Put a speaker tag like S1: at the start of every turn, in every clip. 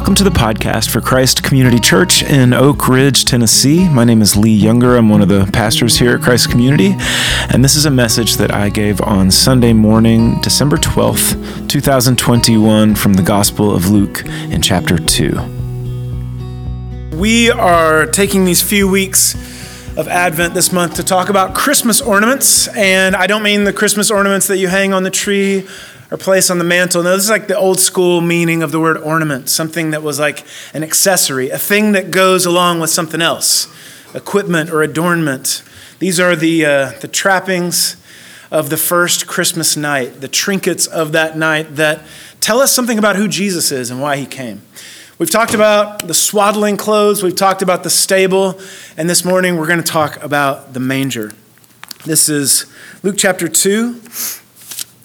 S1: Welcome to the podcast for Christ Community Church in Oak Ridge, Tennessee. My name is Lee Younger. I'm one of the pastors here at Christ Community, and this is a message that I gave on Sunday morning, December 12th, 2021, from the Gospel of Luke in chapter 2.
S2: We are taking these few weeks of Advent this month to talk about Christmas ornaments, and I don't mean the Christmas ornaments that you hang on the tree or place on the mantle. No, this is like the old school meaning of the word ornament, something that was like an accessory, a thing that goes along with something else, equipment or adornment. These are the, uh, the trappings of the first Christmas night, the trinkets of that night that tell us something about who Jesus is and why he came. We've talked about the swaddling clothes, we've talked about the stable, and this morning we're going to talk about the manger. This is Luke chapter 2,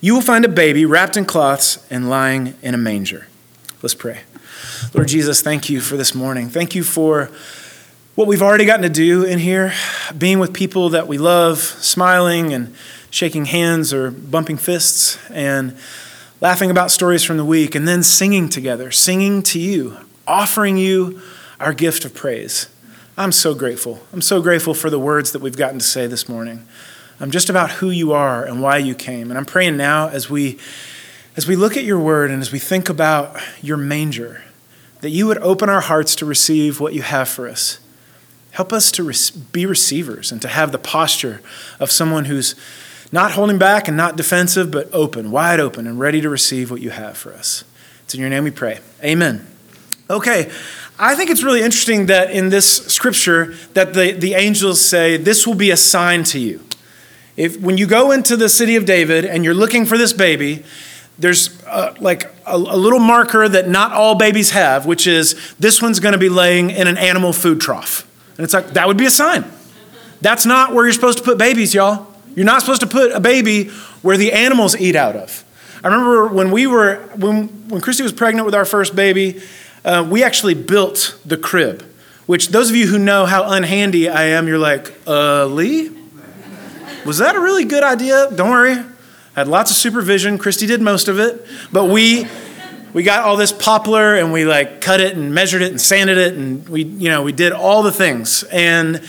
S2: You will find a baby wrapped in cloths and lying in a manger. Let's pray. Lord Jesus, thank you for this morning. Thank you for what we've already gotten to do in here, being with people that we love, smiling and shaking hands or bumping fists, and laughing about stories from the week, and then singing together, singing to you, offering you our gift of praise. I'm so grateful. I'm so grateful for the words that we've gotten to say this morning um, just about who you are and why you came. And I'm praying now as we as we look at your word and as we think about your manger, that you would open our hearts to receive what you have for us. Help us to be receivers and to have the posture of someone who's not holding back and not defensive, but open, wide open, and ready to receive what you have for us. It's in your name we pray. Amen. Okay, I think it's really interesting that in this scripture that the, the angels say, This will be a sign to you. If, when you go into the city of David and you're looking for this baby, there's uh, like a, a, little marker that not all babies have, which is this one's going to be laying in an animal food trough. And it's like, that would be a sign. That's not where you're supposed to put babies, y'all. You're not supposed to put a baby where the animals eat out of. I remember when we were, when, when Christy was pregnant with our first baby, uh, we actually built the crib, which those of you who know how unhandy I am, you're like, uh, Lee? Was that a really good idea? Don't worry. I had lots of supervision. Christy did most of it. But we we got all this poplar and we like cut it and measured it and sanded it and we you know we did all the things and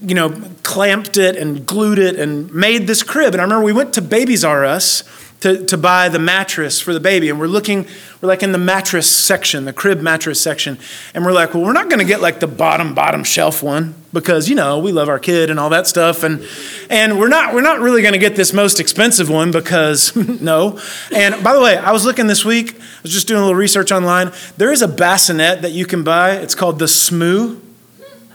S2: you know clamped it and glued it and made this crib and i remember we went to babies r us to, to buy the mattress for the baby. And we're looking, we're like in the mattress section, the crib mattress section. And we're like, well, we're not going to get like the bottom, bottom shelf one because, you know, we love our kid and all that stuff. And, and we're not, we're not really going to get this most expensive one because no. And by the way, I was looking this week, I was just doing a little research online. There is a bassinet that you can buy. It's called the Snoo,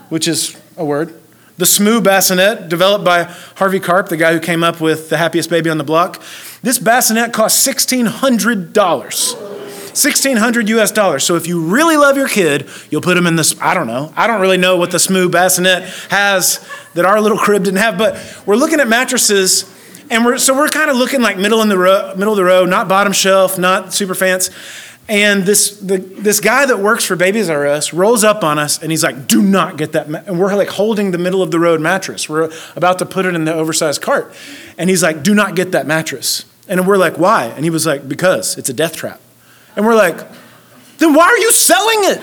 S2: which is a word. The Snoo bassinet, developed by Harvey Karp, the guy who came up with the happiest baby on the block. This bassinet costs $1,600. 1600 US dollars. So if you really love your kid, you'll put them in this. I don't know. I don't really know what the Snoo bassinet has that our little crib didn't have, but we're looking at mattresses and we're so we're kind of looking like middle in the row, middle of the row, not bottom shelf, not super fancy. And this, the, this guy that works for Babies R Us rolls up on us and he's like, do not get that. And we're like holding the middle of the road mattress. We're about to put it in the oversized cart. And he's like, do not get that mattress. And we're like, why? And he was like, because it's a death trap. And we're like, then why are you selling it?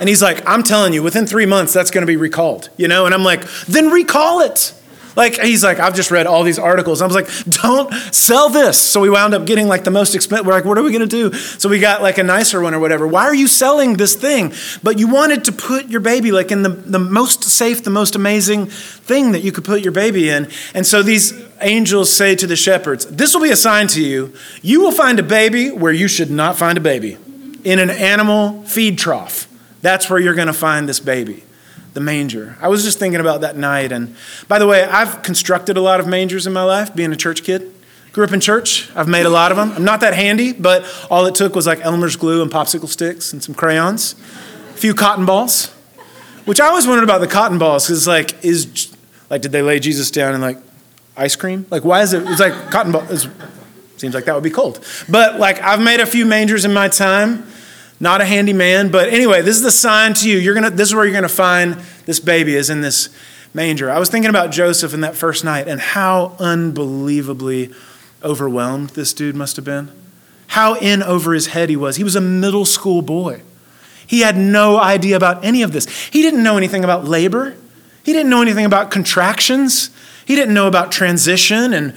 S2: and he's like, I'm telling you, within three months, that's going to be recalled, you know? And I'm like, then recall it. Like, he's like, I've just read all these articles. I was like, don't sell this. So we wound up getting like the most expensive. We're like, what are we to do? So we got like a nicer one or whatever. Why are you selling this thing? But you wanted to put your baby like in the, the most safe, the most amazing thing that you could put your baby in. And so these angels say to the shepherds, This will be a sign to you. You will find a baby where you should not find a baby in an animal feed trough. That's where you're to find this baby the manger. I was just thinking about that night. And by the way, I've constructed a lot of mangers in my life, being a church kid. Grew up in church. I've made a lot of them. I'm not that handy, but all it took was like Elmer's glue and popsicle sticks and some crayons, a few cotton balls, which I always wondered about the cotton balls because like is like did they lay Jesus down in like ice cream? Like why is it? It's like cotton balls. Seems like that would be cold. But like I've made a few mangers in my time. Not a handy man, but anyway, this is the sign to you. You're gonna. This is where you're gonna find this baby is in this manger. I was thinking about Joseph in that first night and how unbelievably overwhelmed this dude must have been. How in over his head he was. He was a middle school boy. He had no idea about any of this. He didn't know anything about labor. He didn't know anything about contractions. He didn't know about transition and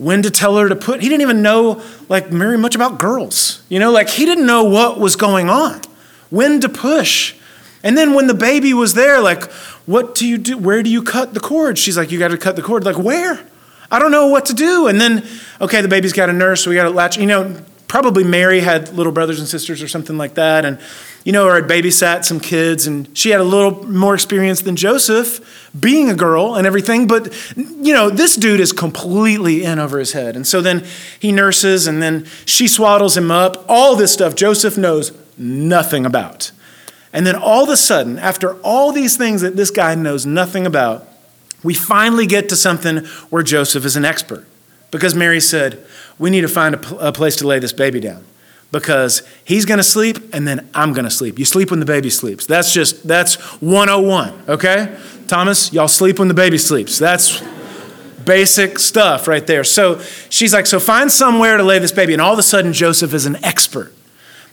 S2: when to tell her to put. He didn't even know like very much about girls. You know, like he didn't know what was going on, when to push. And then when the baby was there, like, what do you do? Where do you cut the cord? She's like, you got to cut the cord. Like, where? I don't know what to do. And then, okay, the baby's got a nurse, so we got to latch. You know, probably Mary had little brothers and sisters or something like that. And, you know, or had babysat some kids, and she had a little more experience than Joseph being a girl and everything. But, you know, this dude is completely in over his head. And so then he nurses, and then she swaddles him up. All this stuff Joseph knows nothing about. And then all of a sudden, after all these things that this guy knows nothing about, we finally get to something where Joseph is an expert. Because Mary said, We need to find a, a place to lay this baby down. Because he's going to sleep and then I'm going to sleep. You sleep when the baby sleeps. That's just, that's 101, okay? Thomas, y'all sleep when the baby sleeps. That's basic stuff right there. So she's like, So find somewhere to lay this baby. And all of a sudden, Joseph is an expert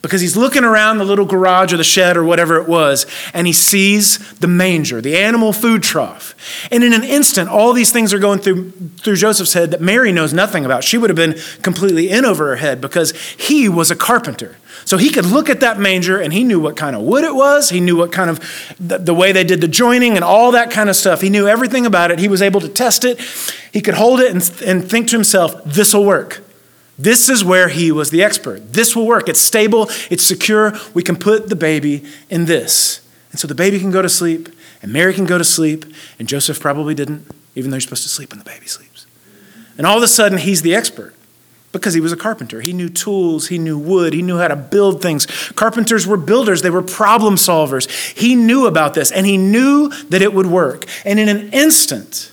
S2: because he's looking around the little garage or the shed or whatever it was, and he sees the manger, the animal food trough. And in an instant, all these things are going through, through Joseph's head that Mary knows nothing about. She would have been completely in over her head because he was a carpenter. So he could look at that manger and he knew what kind of wood it was. He knew what kind of the, the way they did the joining and all that kind of stuff. He knew everything about it. He was able to test it. He could hold it and, and think to himself, this will work. This is where he was the expert. This will work. It's stable, it's secure. We can put the baby in this. And so the baby can go to sleep, and Mary can go to sleep, and Joseph probably didn't, even though you're supposed to sleep when the baby sleeps. And all of a sudden, he's the expert because he was a carpenter. He knew tools, he knew wood, he knew how to build things. Carpenters were builders, they were problem solvers. He knew about this, and he knew that it would work. And in an instant,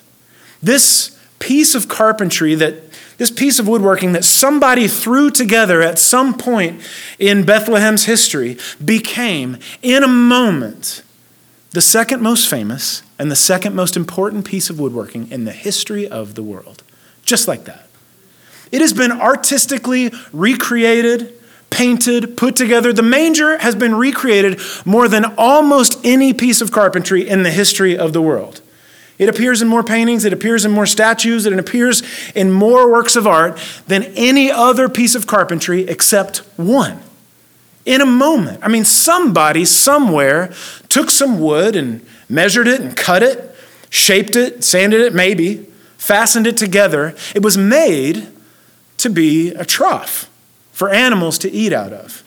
S2: this piece of carpentry that this piece of woodworking that somebody threw together at some point in Bethlehem's history became, in a moment, the second most famous and the second most important piece of woodworking in the history of the world. Just like that. It has been artistically recreated, painted, put together. The manger has been recreated more than almost any piece of carpentry in the history of the world. It appears in more paintings, it appears in more statues, it appears in more works of art than any other piece of carpentry except one. In a moment. I mean, somebody somewhere took some wood and measured it and cut it, shaped it, sanded it, maybe, fastened it together. It was made to be a trough for animals to eat out of.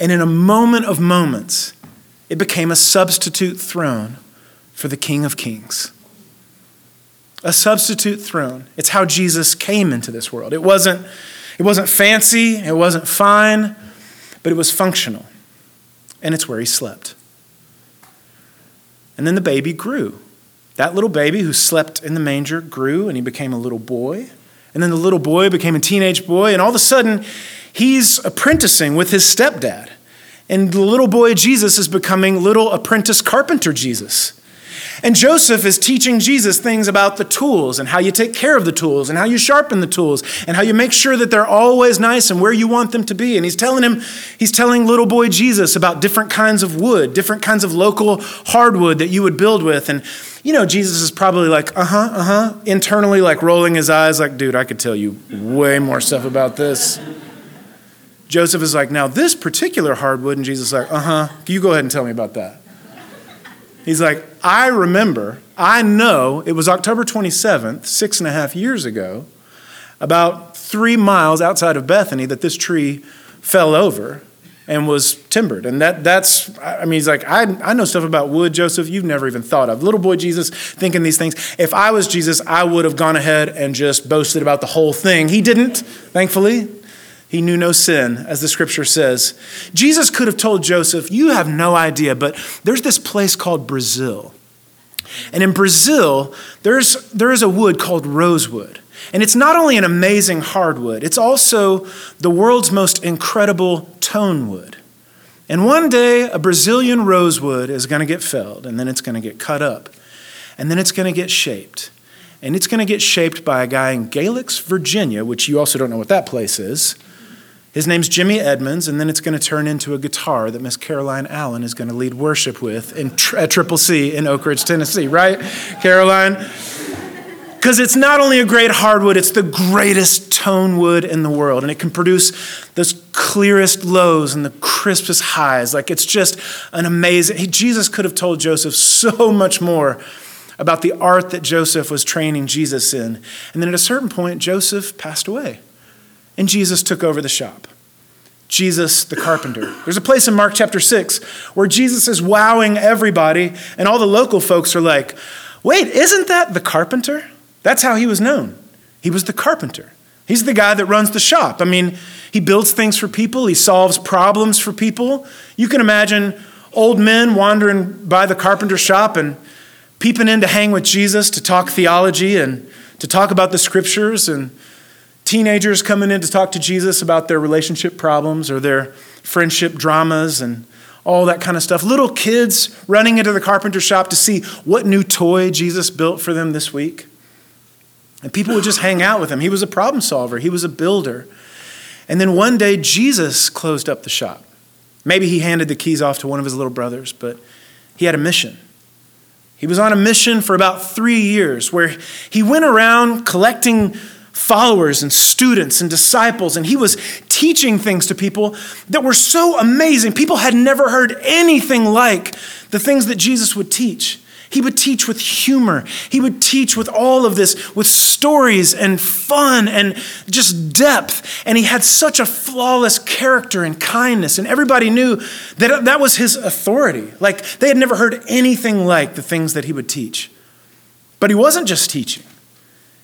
S2: And in a moment of moments, it became a substitute throne for the King of Kings. A substitute throne. It's how Jesus came into this world. It wasn't, it wasn't fancy, it wasn't fine, but it was functional. And it's where he slept. And then the baby grew. That little baby who slept in the manger grew and he became a little boy. And then the little boy became a teenage boy. And all of a sudden, he's apprenticing with his stepdad. And the little boy Jesus is becoming little apprentice carpenter Jesus. And Joseph is teaching Jesus things about the tools and how you take care of the tools and how you sharpen the tools and how you make sure that they're always nice and where you want them to be. And he's telling him, he's telling little boy Jesus about different kinds of wood, different kinds of local hardwood that you would build with. And, you know, Jesus is probably like, uh huh, uh huh, internally like rolling his eyes, like, dude, I could tell you way more stuff about this. Joseph is like, now this particular hardwood, and Jesus is like, uh huh, you go ahead and tell me about that. He's like, I remember, I know it was October 27th, six and a half years ago, about three miles outside of Bethany, that this tree fell over and was timbered. And that, that's, I mean, he's like, I, I know stuff about wood, Joseph, you've never even thought of. Little boy Jesus thinking these things. If I was Jesus, I would have gone ahead and just boasted about the whole thing. He didn't, thankfully. He knew no sin, as the scripture says. Jesus could have told Joseph, You have no idea, but there's this place called Brazil. And in Brazil, there's, there is a wood called rosewood. And it's not only an amazing hardwood, it's also the world's most incredible tone wood. And one day, a Brazilian rosewood is going to get felled, and then it's going to get cut up, and then it's going to get shaped. And it's going to get shaped by a guy in Galax, Virginia, which you also don't know what that place is. His name's Jimmy Edmonds, and then it's going to turn into a guitar that Miss Caroline Allen is going to lead worship with in, at Triple C in Oak Ridge, Tennessee, right, Caroline? Because it's not only a great hardwood, it's the greatest tone wood in the world. And it can produce the clearest lows and the crispest highs. Like it's just an amazing. He, Jesus could have told Joseph so much more about the art that Joseph was training Jesus in. And then at a certain point, Joseph passed away. And Jesus took over the shop. Jesus the carpenter. There's a place in Mark chapter 6 where Jesus is wowing everybody, and all the local folks are like, wait, isn't that the carpenter? That's how he was known. He was the carpenter. He's the guy that runs the shop. I mean, he builds things for people, he solves problems for people. You can imagine old men wandering by the carpenter shop and peeping in to hang with Jesus to talk theology and to talk about the scriptures, and teenagers coming in to talk to Jesus about their relationship problems or their friendship dramas and all that kind of stuff. Little kids running into the carpenter shop to see what new toy Jesus built for them this week. And people would just hang out with him. He was a problem solver, he was a builder. And then one day, Jesus closed up the shop. Maybe he handed the keys off to one of his little brothers, but he had a mission. He was on a mission for about three years where he went around collecting followers and students and disciples, and he was teaching things to people that were so amazing. People had never heard anything like the things that Jesus would teach. He would teach with humor. He would teach with all of this, with stories and fun and just depth. And he had such a flawless character and kindness. And everybody knew that that was his authority. Like they had never heard anything like the things that he would teach. But he wasn't just teaching.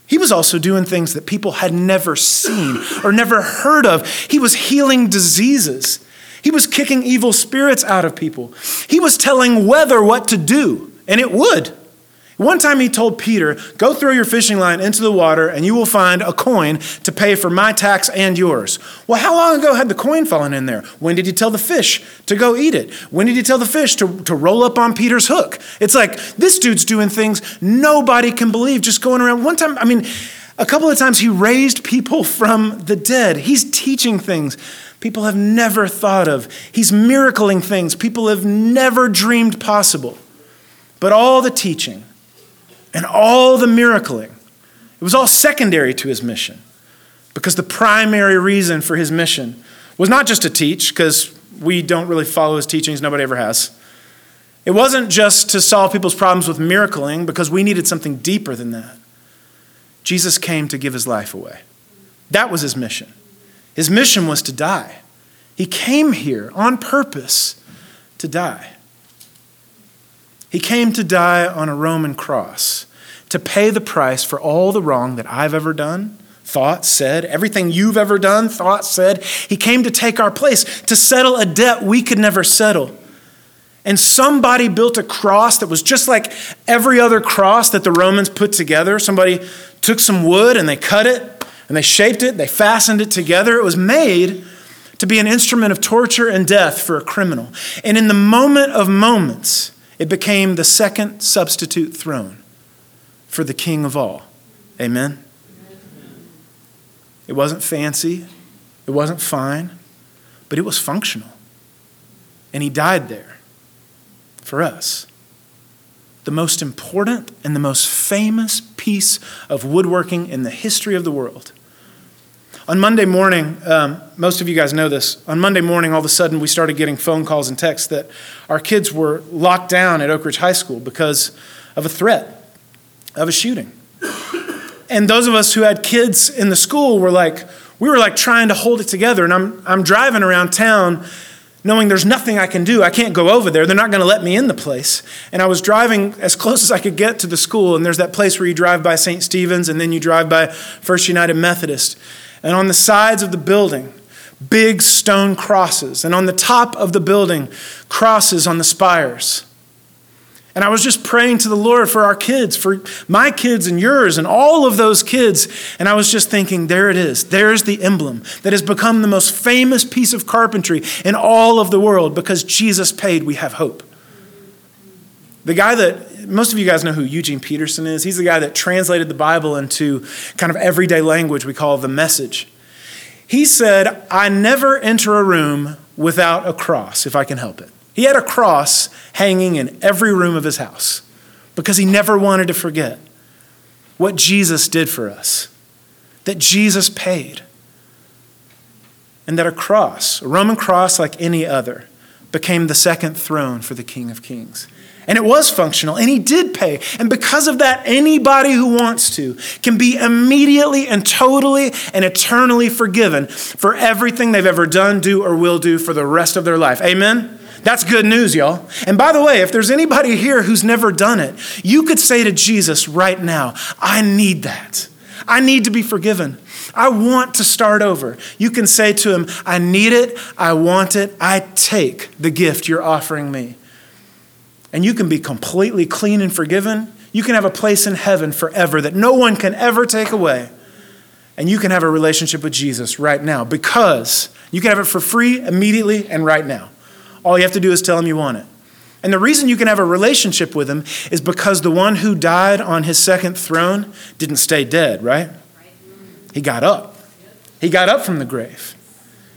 S2: He was also doing things that people had never seen or never heard of. He was healing diseases. He was kicking evil spirits out of people. He was telling weather what to do. And it would. One time he told Peter, Go throw your fishing line into the water, and you will find a coin to pay for my tax and yours. Well, how long ago had the coin fallen in there? When did he tell the fish to go eat it? When did he tell the fish to, to roll up on Peter's hook? It's like this dude's doing things nobody can believe, just going around. One time, I mean, a couple of times he raised people from the dead. He's teaching things people have never thought of, he's miracling things people have never dreamed possible. But all the teaching and all the miracling, it was all secondary to his mission. Because the primary reason for his mission was not just to teach, because we don't really follow his teachings, nobody ever has. It wasn't just to solve people's problems with miracling, because we needed something deeper than that. Jesus came to give his life away. That was his mission. His mission was to die. He came here on purpose to die. He came to die on a Roman cross to pay the price for all the wrong that I've ever done, thought, said, everything you've ever done, thought, said. He came to take our place, to settle a debt we could never settle. And somebody built a cross that was just like every other cross that the Romans put together. Somebody took some wood and they cut it and they shaped it, they fastened it together. It was made to be an instrument of torture and death for a criminal. And in the moment of moments, it became the second substitute throne for the king of all. Amen? It wasn't fancy, it wasn't fine, but it was functional. And he died there for us. The most important and the most famous piece of woodworking in the history of the world on Monday morning, um, most of you guys know this. On Monday morning, all of a sudden, we started getting phone calls and texts that our kids were locked down at Oak Ridge High School because of a threat of a shooting. And those of us who had kids in the school were like, we were like trying to hold it together. And I'm, I'm driving around town knowing there's nothing I can do. I can't go over there. They're not going to let me in the place. And I was driving as close as I could get to the school, and there's that place where you drive by St. Stephen's and then you drive by First United Methodist. And on the sides of the building, big stone crosses. And on the top of the building, crosses on the spires. And I was just praying to the Lord for our kids, for my kids and yours, and all of those kids. And I was just thinking, there it is. There's the emblem that has become the most famous piece of carpentry in all of the world because Jesus paid, we have hope. The guy that, most of you guys know who Eugene Peterson is. He's the guy that translated the Bible into kind of everyday language we call the message. He said, I never enter a room without a cross if I can help it. He had a cross hanging in every room of his house because he never wanted to forget what Jesus did for us, that Jesus paid, and that a cross, a Roman cross like any other, became the second throne for the King of Kings. And it was functional, and he did pay. And because of that, anybody who wants to can be immediately and totally and eternally forgiven for everything they've ever done, do, or will do for the rest of their life. Amen? That's good news, y'all. And by the way, if there's anybody here who's never done it, you could say to Jesus right now, I need that. I need to be forgiven. I want to start over. You can say to him, I need it. I want it. I take the gift you're offering me. And you can be completely clean and forgiven. You can have a place in heaven forever that no one can ever take away. And you can have a relationship with Jesus right now because you can have it for free immediately and right now. All you have to do is tell him you want it. And the reason you can have a relationship with him is because the one who died on his second throne didn't stay dead, right? He got up. He got up from the grave.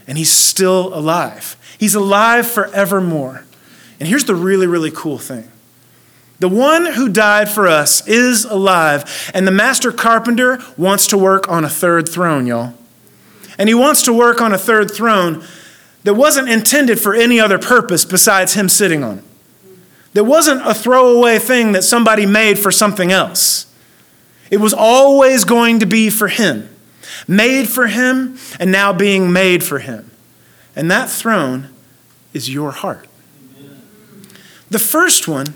S2: And he's still alive. He's alive forevermore. And here's the really, really cool thing the one who died for us is alive, and the master carpenter wants to work on a third throne, y'all. And he wants to work on a third throne that wasn't intended for any other purpose besides him sitting on it. That wasn't a throwaway thing that somebody made for something else. It was always going to be for him, made for him, and now being made for him. And that throne is your heart. The first one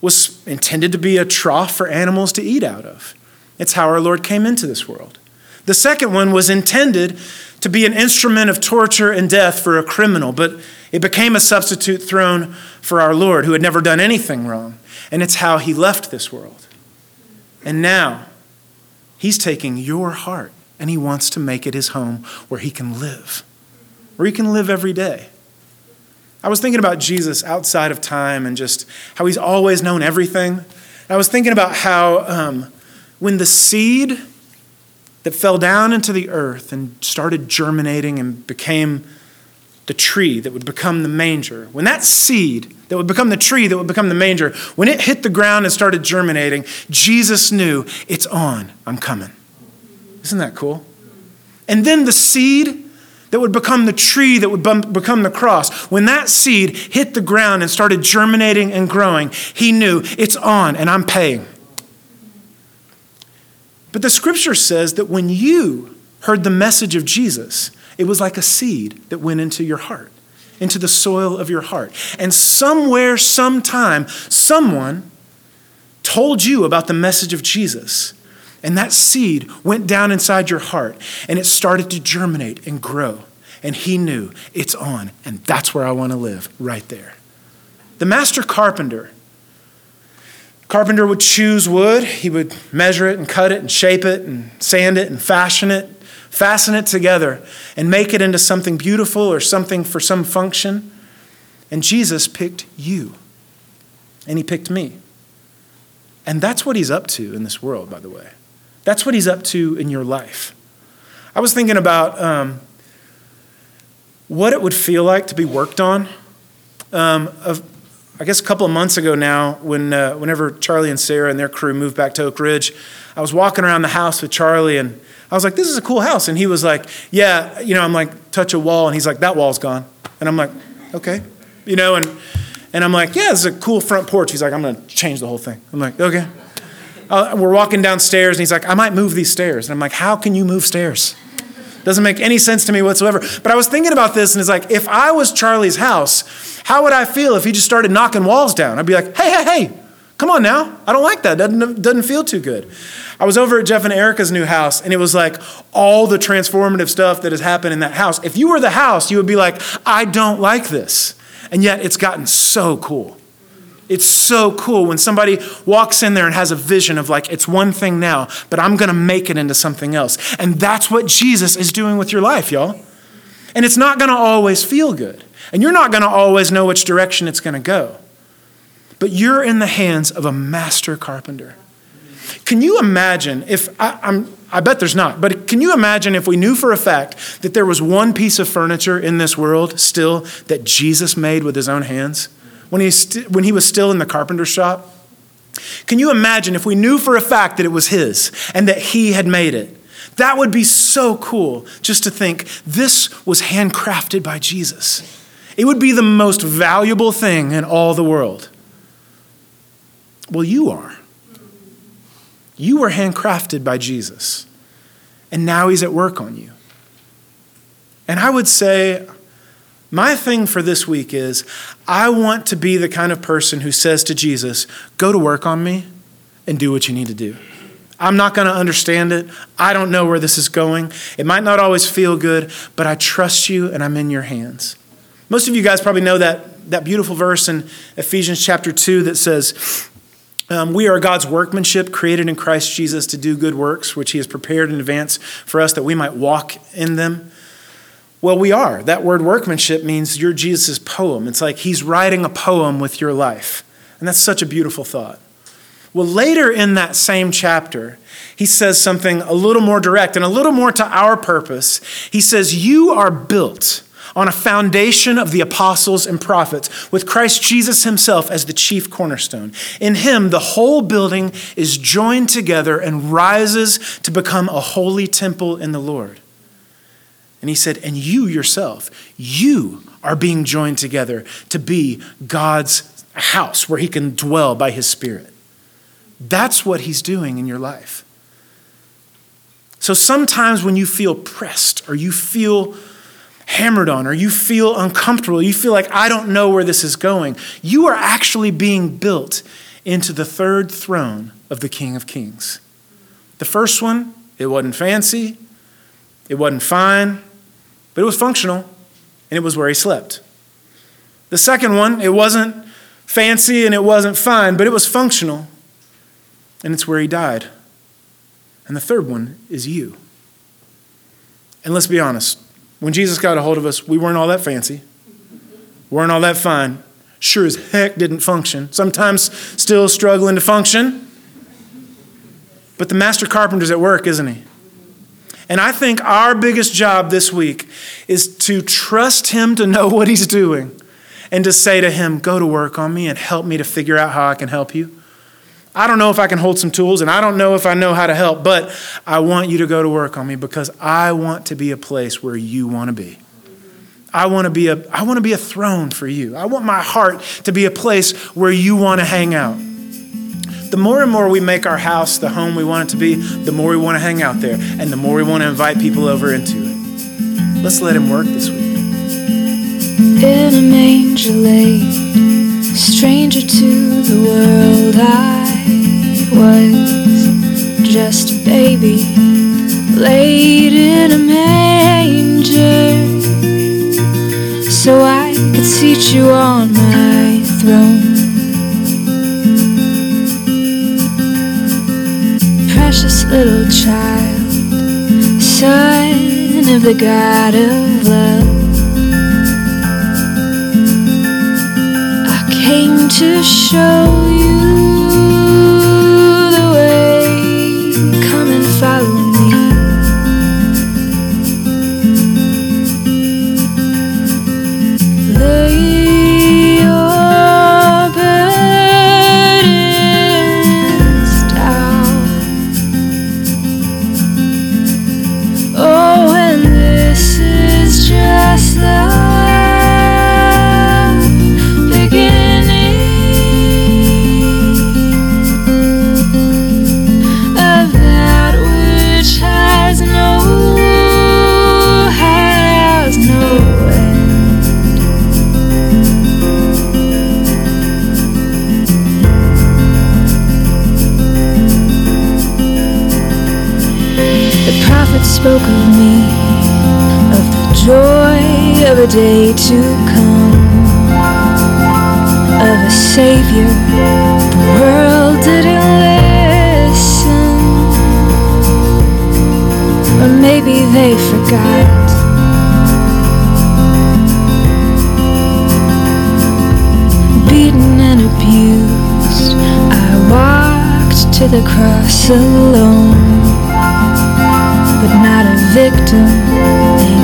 S2: was intended to be a trough for animals to eat out of. It's how our Lord came into this world. The second one was intended to be an instrument of torture and death for a criminal, but it became a substitute throne for our Lord, who had never done anything wrong. And it's how he left this world. And now, he's taking your heart and he wants to make it his home where he can live, where he can live every day. I was thinking about Jesus outside of time and just how he's always known everything. I was thinking about how um, when the seed that fell down into the earth and started germinating and became the tree that would become the manger, when that seed that would become the tree that would become the manger, when it hit the ground and started germinating, Jesus knew it's on, I'm coming. Isn't that cool? And then the seed that would become the tree that would become the cross, when that seed hit the ground and started germinating and growing, he knew it's on and I'm paying. But the scripture says that when you heard the message of Jesus, it was like a seed that went into your heart, into the soil of your heart. And somewhere, sometime, someone told you about the message of Jesus. And that seed went down inside your heart and it started to germinate and grow. And he knew it's on, and that's where I want to live, right there. The master carpenter Carpenter would choose wood, he would measure it and cut it and shape it and sand it and fashion it, fasten it together and make it into something beautiful or something for some function. And Jesus picked you, and he picked me. And that's what he's up to in this world, by the way. That's what he's up to in your life. I was thinking about um, what it would feel like to be worked on. Um, of, I guess a couple of months ago now, when uh, whenever Charlie and Sarah and their crew moved back to Oak Ridge, I was walking around the house with Charlie and I was like, "This is a cool house," and he was like, "Yeah," you know, I'm like, touch a wall, and he's like, "That wall's gone," and I'm like, "Okay," you know, and and I'm like, "Yeah, it's a cool front porch." He's like, "I'm gonna change the whole thing." I'm like, "Okay." Uh, we're walking downstairs, and he's like, "I might move these stairs," and I'm like, "How can you move stairs?" Doesn't make any sense to me whatsoever. But I was thinking about this, and it's like, if I was Charlie's house, how would I feel if he just started knocking walls down? I'd be like, hey, hey, hey, come on now. I don't like that. Doesn't, doesn't feel too good. I was over at Jeff and Erica's new house, and it was like all the transformative stuff that has happened in that house. If you were the house, you would be like, I don't like this. And yet it's gotten so cool. It's so cool when somebody walks in there and has a vision of like, it's one thing now, but I'm going to make it into something else. And that's what Jesus is doing with your life, y'all. And it's not going to always feel good. And you're not going to always know which direction it's going to go. But you're in the hands of a master carpenter. Can you imagine if I, am I bet there's not, but can you imagine if we knew for a fact that there was one piece of furniture in this world still that Jesus made with his own hands? When he, st- when he was still in the carpenter shop? Can you imagine if we knew for a fact that it was his and that he had made it? That would be so cool just to think this was handcrafted by Jesus. It would be the most valuable thing in all the world. Well, you are. You were handcrafted by Jesus, and now he's at work on you. And I would say, my thing for this week is I want to be the kind of person who says to Jesus, Go to work on me and do what you need to do. I'm not going to understand it. I don't know where this is going. It might not always feel good, but I trust you and I'm in your hands. Most of you guys probably know that, that beautiful verse in Ephesians chapter 2 that says, um, We are God's workmanship, created in Christ Jesus to do good works, which He has prepared in advance for us that we might walk in them. Well, we are. That word workmanship means you're Jesus' poem. It's like he's writing a poem with your life. And that's such a beautiful thought. Well, later in that same chapter, he says something a little more direct and a little more to our purpose. He says, You are built on a foundation of the apostles and prophets, with Christ Jesus himself as the chief cornerstone. In him, the whole building is joined together and rises to become a holy temple in the Lord. And he said, And you yourself, you are being joined together to be God's house where he can dwell by his Spirit. That's what he's doing in your life. So sometimes when you feel pressed or you feel hammered on or you feel uncomfortable, you feel like, I don't know where this is going, you are actually being built into the third throne of the King of Kings. The first one, it wasn't fancy, it wasn't fine, but it was functional, and it was where he slept. The second one, it wasn't fancy and it wasn't fine, but it was functional, and it's where he died. And the third one is you. And let's be honest, when Jesus got a hold of us, we weren't all that fancy, weren't all that fine. Sure as heck didn't function. Sometimes still struggling to function. But the master carpenter's at work, isn't he? And I think our biggest job this week is to trust Him to know what He's doing and to say to Him, Go to work on me and help me to figure out how I can help you. I don't know if I can hold some tools and I don't know if I know how to help, but I want you to go to work on me because I want to be a place where you want to be. I want to be a I want to be a throne for you. I want my heart to be a place where you want to hang out the more and more we make our house the home we want it to be, the more we want to hang out there and the more we want to invite people over into it. Let's let Him work this week.
S3: In a manger laid, stranger to the world, I was just a baby laid in a manger so I could seat you on my throne. Precious little child, son of the God of love. I came to show you. The cross alone, but not a victim.